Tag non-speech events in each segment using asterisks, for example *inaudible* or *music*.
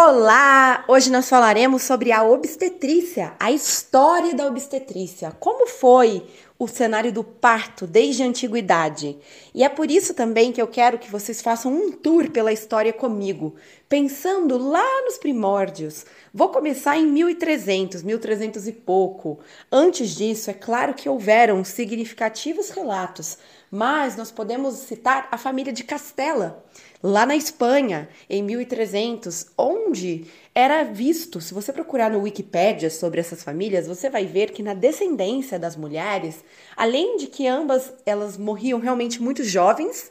Olá! Hoje nós falaremos sobre a obstetrícia, a história da obstetrícia. Como foi o cenário do parto desde a antiguidade? E é por isso também que eu quero que vocês façam um tour pela história comigo, pensando lá nos primórdios. Vou começar em 1300, 1300 e pouco. Antes disso, é claro que houveram significativos relatos, mas nós podemos citar a família de Castela lá na Espanha, em 1300, onde era visto, se você procurar no Wikipedia sobre essas famílias, você vai ver que na descendência das mulheres, além de que ambas elas morriam realmente muito jovens,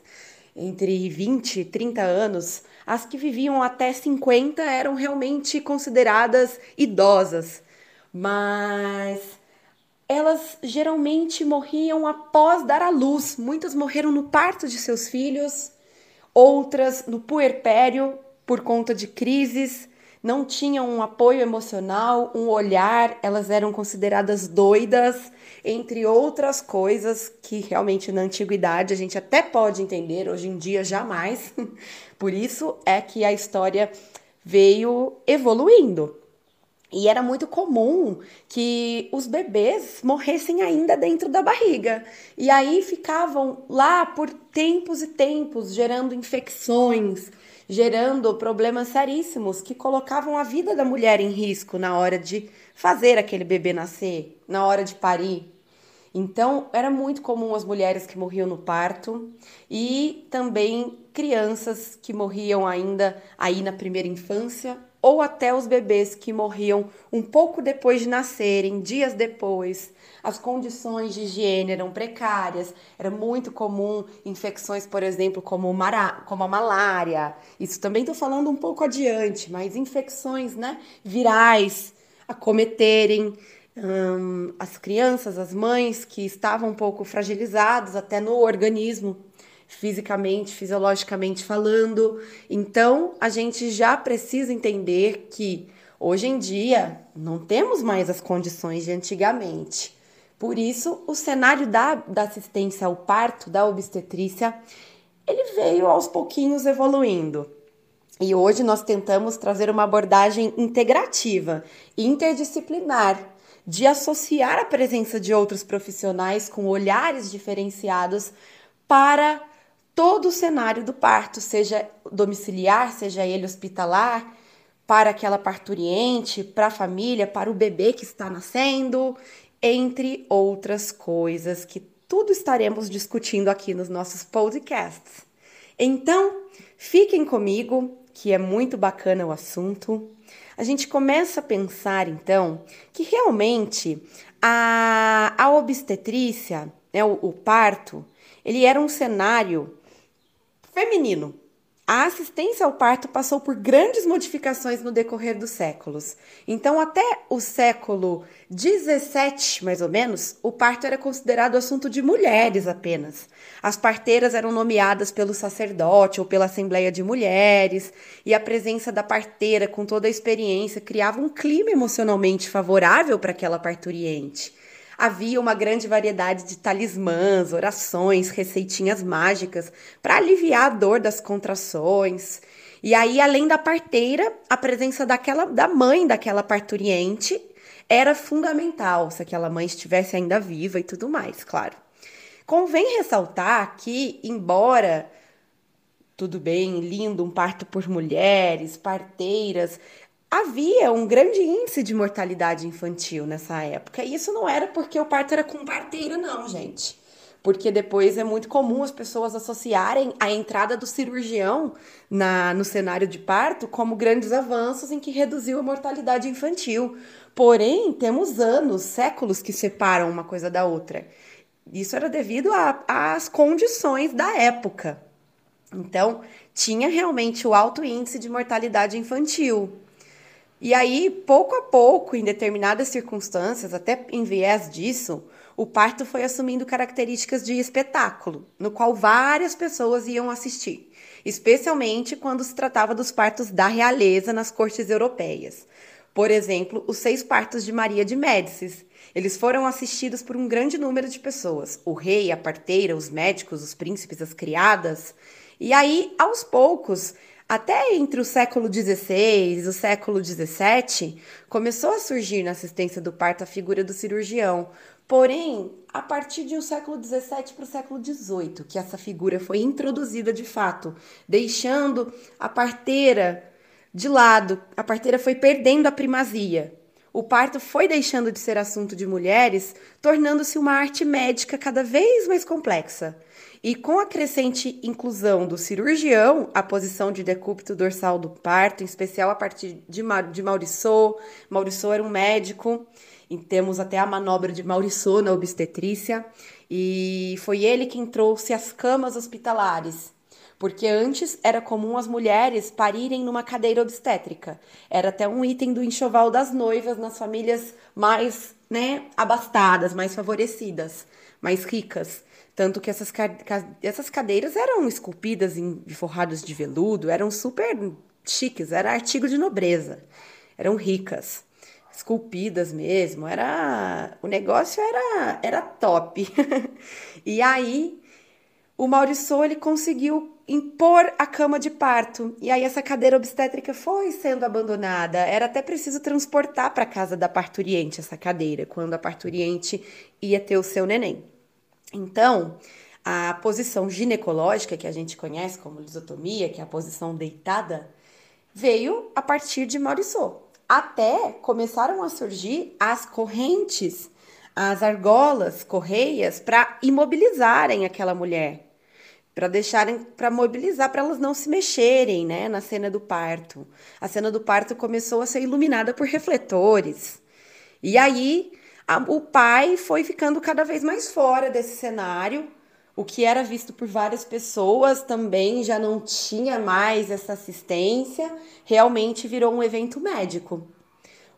entre 20 e 30 anos, as que viviam até 50 eram realmente consideradas idosas. Mas elas geralmente morriam após dar à luz. Muitas morreram no parto de seus filhos, outras no puerpério por conta de crises, não tinham um apoio emocional, um olhar, elas eram consideradas doidas, entre outras coisas que realmente na antiguidade a gente até pode entender, hoje em dia jamais. *laughs* Por isso é que a história veio evoluindo. E era muito comum que os bebês morressem ainda dentro da barriga. E aí ficavam lá por tempos e tempos, gerando infecções, gerando problemas seríssimos que colocavam a vida da mulher em risco na hora de fazer aquele bebê nascer, na hora de parir. Então, era muito comum as mulheres que morriam no parto e também crianças que morriam ainda aí na primeira infância ou até os bebês que morriam um pouco depois de nascerem, dias depois. As condições de higiene eram precárias, era muito comum infecções, por exemplo, como, como a malária. Isso também estou falando um pouco adiante, mas infecções né, virais acometerem hum, as crianças, as mães que estavam um pouco fragilizadas até no organismo fisicamente, fisiologicamente falando. Então, a gente já precisa entender que hoje em dia não temos mais as condições de antigamente. Por isso, o cenário da, da assistência ao parto, da obstetrícia, ele veio aos pouquinhos evoluindo. E hoje nós tentamos trazer uma abordagem integrativa, interdisciplinar, de associar a presença de outros profissionais com olhares diferenciados para todo o cenário do parto, seja domiciliar, seja ele hospitalar, para aquela parturiente, para a família, para o bebê que está nascendo, entre outras coisas que tudo estaremos discutindo aqui nos nossos podcasts. Então, fiquem comigo, que é muito bacana o assunto. A gente começa a pensar então que realmente a, a obstetrícia, né, o, o parto, ele era um cenário Feminino. A assistência ao parto passou por grandes modificações no decorrer dos séculos. Então, até o século 17, mais ou menos, o parto era considerado assunto de mulheres apenas. As parteiras eram nomeadas pelo sacerdote ou pela Assembleia de Mulheres, e a presença da parteira com toda a experiência criava um clima emocionalmente favorável para aquela parturiente. Havia uma grande variedade de talismãs, orações, receitinhas mágicas para aliviar a dor das contrações. E aí, além da parteira, a presença daquela da mãe daquela parturiente era fundamental, se aquela mãe estivesse ainda viva e tudo mais, claro. Convém ressaltar que, embora tudo bem, lindo, um parto por mulheres, parteiras, havia um grande índice de mortalidade infantil nessa época. E isso não era porque o parto era com parteira, não, gente. Porque depois é muito comum as pessoas associarem a entrada do cirurgião na, no cenário de parto como grandes avanços em que reduziu a mortalidade infantil. Porém, temos anos, séculos que separam uma coisa da outra. Isso era devido às condições da época. Então, tinha realmente o alto índice de mortalidade infantil. E aí, pouco a pouco, em determinadas circunstâncias, até em viés disso, o parto foi assumindo características de espetáculo, no qual várias pessoas iam assistir, especialmente quando se tratava dos partos da realeza nas cortes europeias. Por exemplo, os seis partos de Maria de Médicis. Eles foram assistidos por um grande número de pessoas: o rei, a parteira, os médicos, os príncipes, as criadas. E aí, aos poucos, até entre o século XVI e o século XVII, começou a surgir na assistência do parto a figura do cirurgião. Porém, a partir de um século XVII para o século XVIII, que essa figura foi introduzida de fato, deixando a parteira de lado, a parteira foi perdendo a primazia. O parto foi deixando de ser assunto de mulheres, tornando-se uma arte médica cada vez mais complexa. E com a crescente inclusão do cirurgião, a posição de decúbito dorsal do parto, em especial a partir de, Ma de Mauriceau, Mauriceau era um médico, e temos até a manobra de Mauriceau na obstetrícia, e foi ele quem trouxe as camas hospitalares, porque antes era comum as mulheres parirem numa cadeira obstétrica. Era até um item do enxoval das noivas nas famílias mais né, abastadas, mais favorecidas, mais ricas. Tanto que essas, essas cadeiras eram esculpidas em forrados de veludo, eram super chiques, era artigo de nobreza, eram ricas, esculpidas mesmo, era o negócio era era top. *laughs* e aí o Maurício ele conseguiu impor a cama de parto. E aí essa cadeira obstétrica foi sendo abandonada. Era até preciso transportar para casa da parturiente essa cadeira, quando a parturiente ia ter o seu neném. Então, a posição ginecológica, que a gente conhece como lisotomia, que é a posição deitada, veio a partir de Mauriceau. Até começaram a surgir as correntes, as argolas, correias, para imobilizarem aquela mulher, para deixarem, para mobilizar, para elas não se mexerem, né, na cena do parto. A cena do parto começou a ser iluminada por refletores. E aí a, o pai foi ficando cada vez mais fora desse cenário. O que era visto por várias pessoas também já não tinha mais essa assistência, realmente virou um evento médico.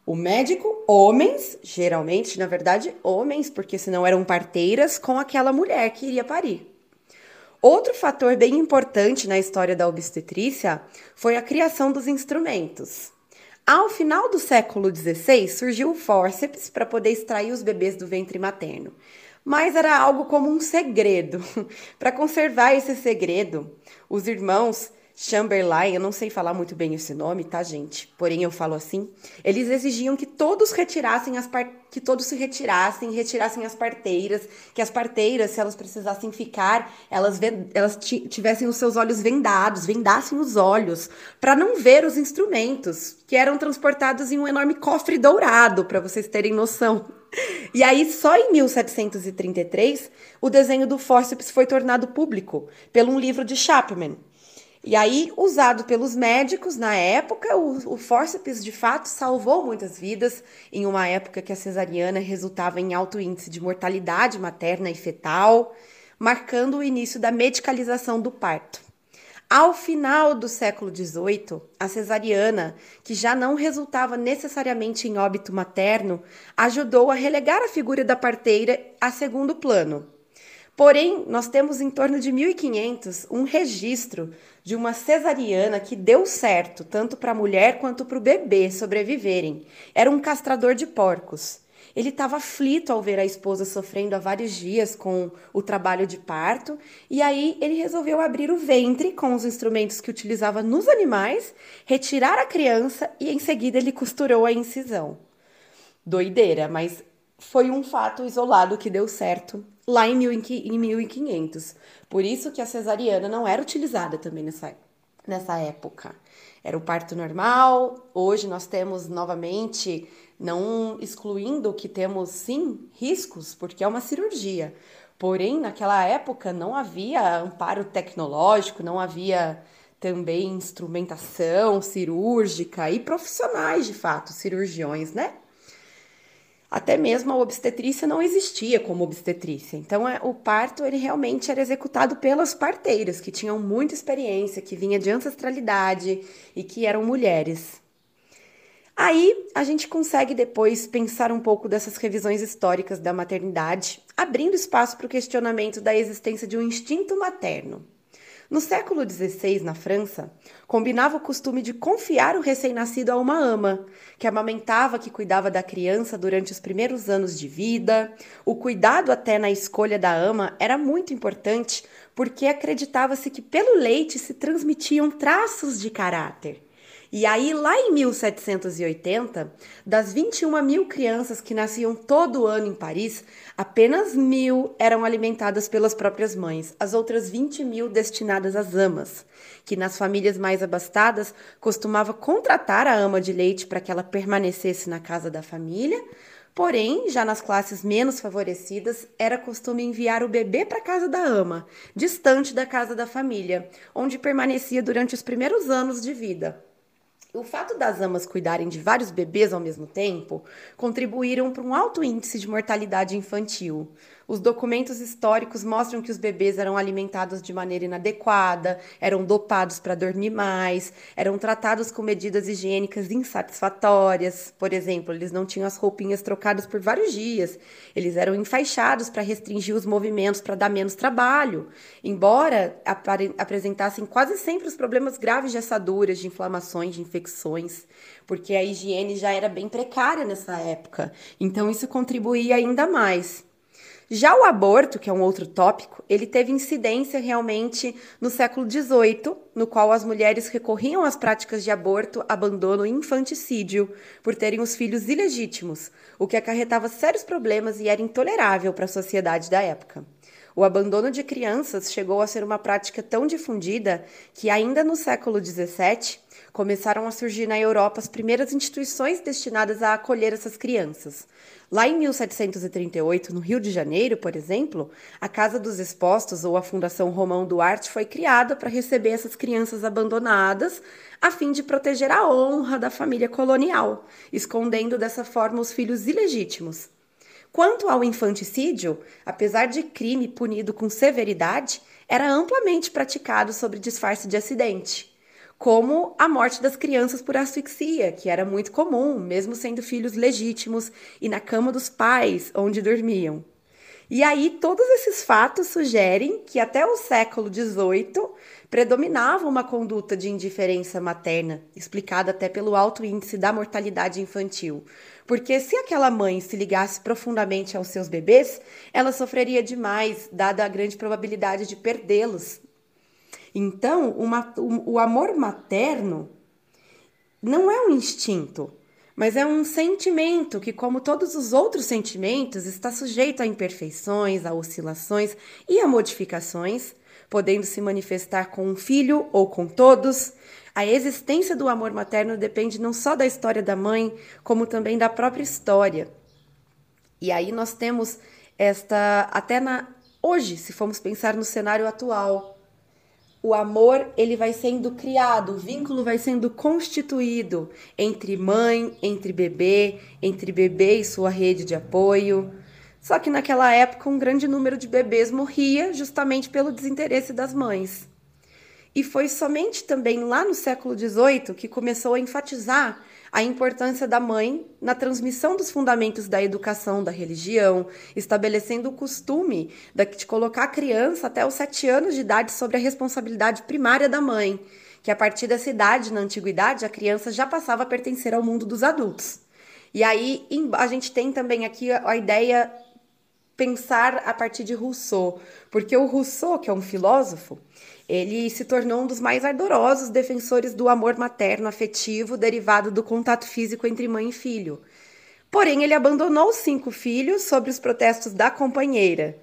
O médico, homens, geralmente, na verdade, homens, porque senão eram parteiras com aquela mulher que iria parir. Outro fator bem importante na história da obstetrícia foi a criação dos instrumentos. Ao final do século XVI, surgiu o fórceps para poder extrair os bebês do ventre materno. Mas era algo como um segredo. *laughs* para conservar esse segredo, os irmãos Chamberlain, eu não sei falar muito bem esse nome, tá, gente? Porém eu falo assim. Eles exigiam que todos retirassem as par... que todos se retirassem, retirassem as parteiras, que as parteiras, se elas precisassem ficar, elas elas tivessem os seus olhos vendados, vendassem os olhos para não ver os instrumentos, que eram transportados em um enorme cofre dourado, para vocês terem noção. E aí, só em 1733, o desenho do fórceps foi tornado público pelo um livro de Chapman, e aí, usado pelos médicos na época, o, o fórceps de fato salvou muitas vidas em uma época que a cesariana resultava em alto índice de mortalidade materna e fetal, marcando o início da medicalização do parto. Ao final do século XVIII, a cesariana, que já não resultava necessariamente em óbito materno, ajudou a relegar a figura da parteira a segundo plano. Porém, nós temos em torno de 1500 um registro de uma cesariana que deu certo, tanto para a mulher quanto para o bebê sobreviverem. Era um castrador de porcos. Ele estava aflito ao ver a esposa sofrendo há vários dias com o trabalho de parto, e aí ele resolveu abrir o ventre com os instrumentos que utilizava nos animais, retirar a criança e em seguida ele costurou a incisão. Doideira, mas foi um fato isolado que deu certo lá em 1500. Por isso que a cesariana não era utilizada também nessa, nessa época. Era o parto normal. Hoje nós temos novamente, não excluindo que temos sim riscos, porque é uma cirurgia. Porém, naquela época não havia amparo tecnológico, não havia também instrumentação cirúrgica e profissionais de fato, cirurgiões, né? Até mesmo a obstetrícia não existia como obstetrícia. Então, é, o parto ele realmente era executado pelas parteiras, que tinham muita experiência, que vinha de ancestralidade e que eram mulheres. Aí a gente consegue depois pensar um pouco dessas revisões históricas da maternidade, abrindo espaço para o questionamento da existência de um instinto materno. No século XVI, na França, combinava o costume de confiar o recém-nascido a uma ama, que amamentava, que cuidava da criança durante os primeiros anos de vida. O cuidado até na escolha da ama era muito importante, porque acreditava-se que pelo leite se transmitiam traços de caráter. E aí, lá em 1780, das 21 mil crianças que nasciam todo ano em Paris, apenas mil eram alimentadas pelas próprias mães, as outras 20 mil destinadas às amas, que nas famílias mais abastadas costumava contratar a ama de leite para que ela permanecesse na casa da família. Porém, já nas classes menos favorecidas, era costume enviar o bebê para a casa da ama, distante da casa da família, onde permanecia durante os primeiros anos de vida. O fato das amas cuidarem de vários bebês ao mesmo tempo contribuíram para um alto índice de mortalidade infantil. Os documentos históricos mostram que os bebês eram alimentados de maneira inadequada, eram dopados para dormir mais, eram tratados com medidas higiênicas insatisfatórias. Por exemplo, eles não tinham as roupinhas trocadas por vários dias, eles eram enfaixados para restringir os movimentos para dar menos trabalho, embora apresentassem quase sempre os problemas graves de assaduras, de inflamações, de infecções, porque a higiene já era bem precária nessa época. Então isso contribuía ainda mais. Já o aborto, que é um outro tópico, ele teve incidência realmente no século XVIII, no qual as mulheres recorriam às práticas de aborto, abandono e infanticídio por terem os filhos ilegítimos, o que acarretava sérios problemas e era intolerável para a sociedade da época. O abandono de crianças chegou a ser uma prática tão difundida que, ainda no século XVII, começaram a surgir na Europa as primeiras instituições destinadas a acolher essas crianças. Lá em 1738, no Rio de Janeiro, por exemplo, a Casa dos Expostos ou a Fundação Romão Duarte foi criada para receber essas crianças abandonadas, a fim de proteger a honra da família colonial, escondendo dessa forma os filhos ilegítimos. Quanto ao infanticídio, apesar de crime punido com severidade, era amplamente praticado sob disfarce de acidente como a morte das crianças por asfixia, que era muito comum, mesmo sendo filhos legítimos e na cama dos pais onde dormiam. E aí, todos esses fatos sugerem que até o século XVIII predominava uma conduta de indiferença materna, explicada até pelo alto índice da mortalidade infantil. Porque se aquela mãe se ligasse profundamente aos seus bebês, ela sofreria demais, dada a grande probabilidade de perdê-los então, uma, o, o amor materno não é um instinto, mas é um sentimento que, como todos os outros sentimentos, está sujeito a imperfeições, a oscilações e a modificações, podendo se manifestar com um filho ou com todos. A existência do amor materno depende não só da história da mãe, como também da própria história. E aí nós temos esta até na hoje, se formos pensar no cenário atual, o amor ele vai sendo criado, o vínculo vai sendo constituído entre mãe, entre bebê, entre bebê e sua rede de apoio. Só que naquela época um grande número de bebês morria justamente pelo desinteresse das mães. E foi somente também lá no século XVIII que começou a enfatizar a importância da mãe na transmissão dos fundamentos da educação, da religião, estabelecendo o costume de colocar a criança até os sete anos de idade sobre a responsabilidade primária da mãe, que a partir dessa idade, na antiguidade, a criança já passava a pertencer ao mundo dos adultos. E aí a gente tem também aqui a ideia pensar a partir de Rousseau, porque o Rousseau, que é um filósofo, ele se tornou um dos mais ardorosos defensores do amor materno afetivo derivado do contato físico entre mãe e filho. Porém, ele abandonou os cinco filhos sobre os protestos da companheira.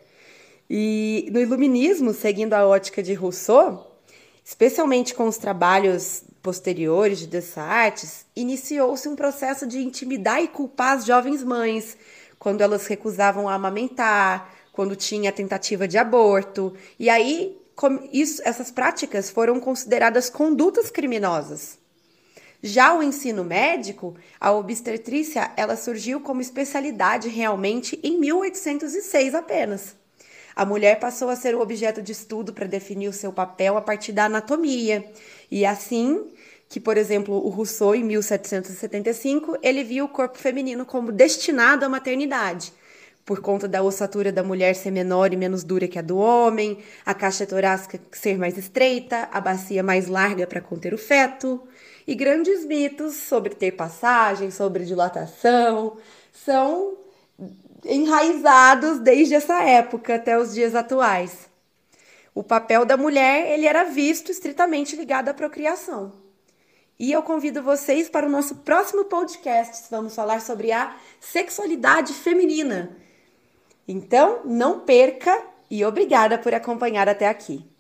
E no Iluminismo, seguindo a ótica de Rousseau, especialmente com os trabalhos posteriores de Descartes, iniciou-se um processo de intimidar e culpar as jovens mães, quando elas recusavam a amamentar, quando tinha tentativa de aborto. E aí isso, essas práticas foram consideradas condutas criminosas. Já o ensino médico, a obstetrícia, ela surgiu como especialidade realmente em 1806 apenas. A mulher passou a ser o objeto de estudo para definir o seu papel a partir da anatomia. E assim que, por exemplo, o Rousseau, em 1775, ele viu o corpo feminino como destinado à maternidade por conta da ossatura da mulher ser menor e menos dura que a do homem, a caixa torácica ser mais estreita, a bacia mais larga para conter o feto, e grandes mitos sobre ter passagem, sobre dilatação, são enraizados desde essa época até os dias atuais. O papel da mulher, ele era visto estritamente ligado à procriação. E eu convido vocês para o nosso próximo podcast. Vamos falar sobre a sexualidade feminina então, não perca e obrigada por acompanhar até aqui.